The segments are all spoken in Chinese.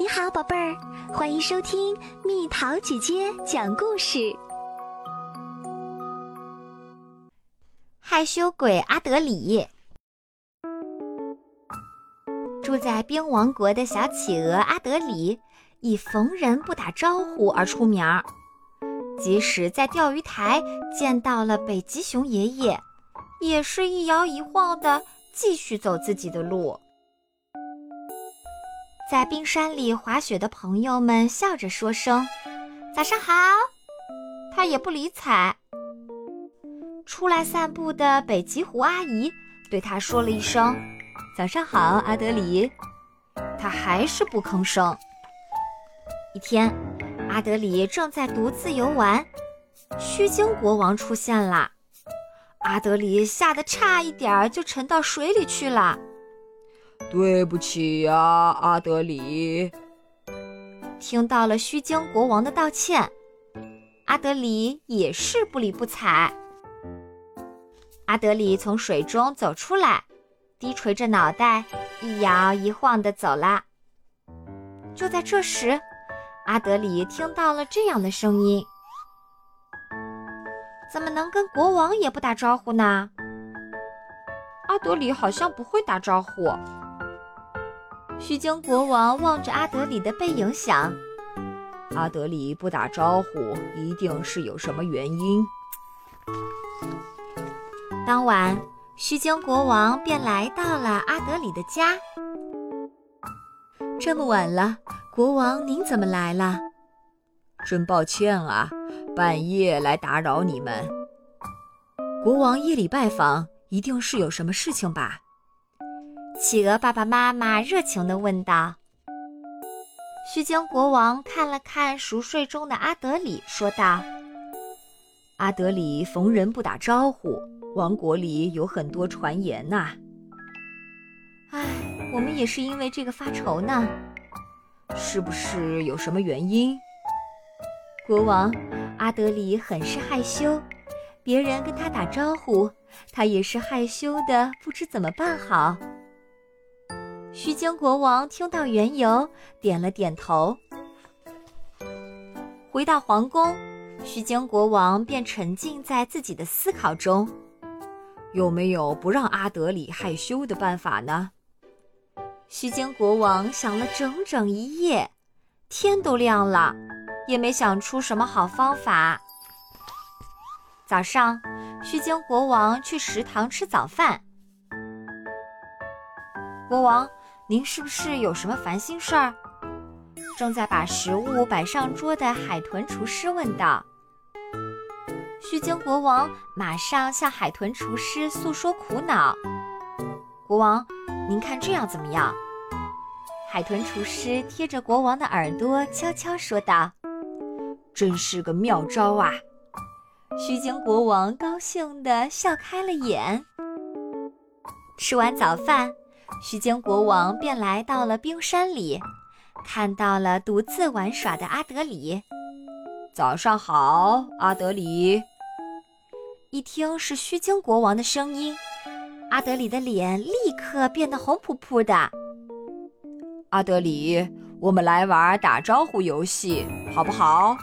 你好，宝贝儿，欢迎收听蜜桃姐姐讲故事。害羞鬼阿德里，住在冰王国的小企鹅阿德里，以逢人不打招呼而出名儿。即使在钓鱼台见到了北极熊爷爷，也是一摇一晃的继续走自己的路。在冰山里滑雪的朋友们笑着说声“早上好”，他也不理睬。出来散步的北极狐阿姨对他说了一声“早上好，阿德里”，他还是不吭声。一天，阿德里正在独自游玩，须鲸国王出现了，阿德里吓得差一点就沉到水里去了。对不起呀，阿德里。听到了虚惊国王的道歉，阿德里也是不理不睬。阿德里从水中走出来，低垂着脑袋，一摇一晃地走了。就在这时，阿德里听到了这样的声音：“怎么能跟国王也不打招呼呢？”阿德里好像不会打招呼。须鲸国王望着阿德里的背影，想：阿德里不打招呼，一定是有什么原因。当晚，须鲸国王便来到了阿德里的家。这么晚了，国王您怎么来了？真抱歉啊，半夜来打扰你们。国王夜里拜访，一定是有什么事情吧？企鹅爸爸妈妈热情地问道：“须鲸国王看了看熟睡中的阿德里，说道：‘阿德里逢人不打招呼，王国里有很多传言呐。’唉，我们也是因为这个发愁呢。是不是有什么原因？国王，阿德里很是害羞，别人跟他打招呼，他也是害羞的，不知怎么办好。”须鲸国王听到缘由，点了点头。回到皇宫，须鲸国王便沉浸在自己的思考中，有没有不让阿德里害羞的办法呢？须鲸国王想了整整一夜，天都亮了，也没想出什么好方法。早上，须鲸国王去食堂吃早饭。国王。您是不是有什么烦心事儿？正在把食物摆上桌的海豚厨师问道。须鲸国王马上向海豚厨师诉说苦恼。国王，您看这样怎么样？海豚厨师贴着国王的耳朵悄悄说道：“真是个妙招啊！”须鲸国王高兴地笑开了眼。吃完早饭。须鲸国王便来到了冰山里，看到了独自玩耍的阿德里。早上好，阿德里。一听是须鲸国王的声音，阿德里的脸立刻变得红扑扑的。阿德里，我们来玩打招呼游戏，好不好？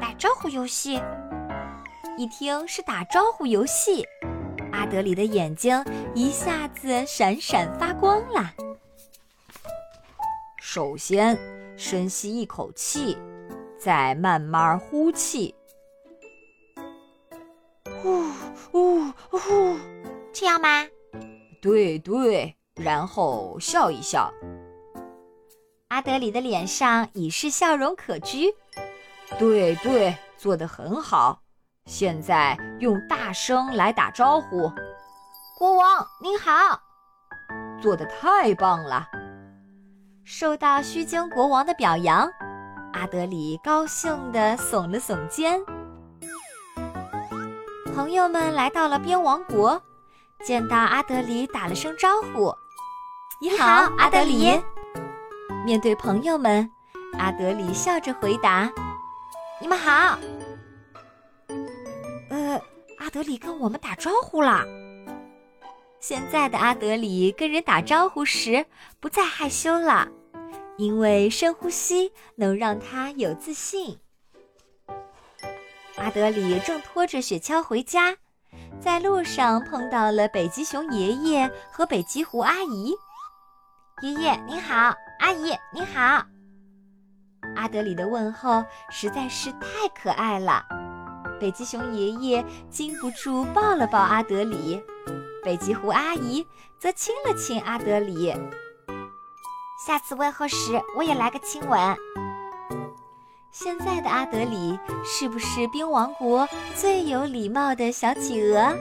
打招呼游戏。一听是打招呼游戏。阿德里的眼睛一下子闪闪发光了。首先，深吸一口气，再慢慢呼气。呼呼呼，这样吗？对对，然后笑一笑。阿德里的脸上已是笑容可掬。对对，做得很好。现在用大声来打招呼，国王您好，做的太棒了！受到须鲸国王的表扬，阿德里高兴地耸了耸肩。朋友们来到了边王国，见到阿德里打了声招呼：“你好，阿德里。”面对朋友们，阿德里笑着回答：“你们好。”德里跟我们打招呼了。现在的阿德里跟人打招呼时不再害羞了，因为深呼吸能让他有自信。阿德里正拖着雪橇回家，在路上碰到了北极熊爷爷和北极狐阿姨。爷爷您好，阿姨您好。阿德里的问候实在是太可爱了，北极熊爷爷禁不住抱了抱阿德里，北极狐阿姨则亲了亲阿德里。下次问候时，我也来个亲吻。现在的阿德里是不是冰王国最有礼貌的小企鹅？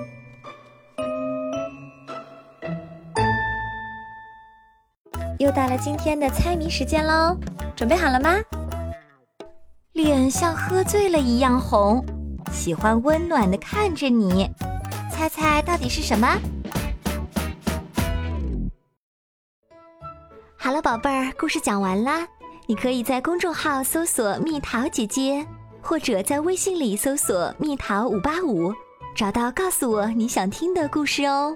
又到了今天的猜谜时间喽，准备好了吗？脸像喝醉了一样红，喜欢温暖的看着你，猜猜到底是什么？好了，宝贝儿，故事讲完啦。你可以在公众号搜索“蜜桃姐姐”，或者在微信里搜索“蜜桃五八五”，找到告诉我你想听的故事哦。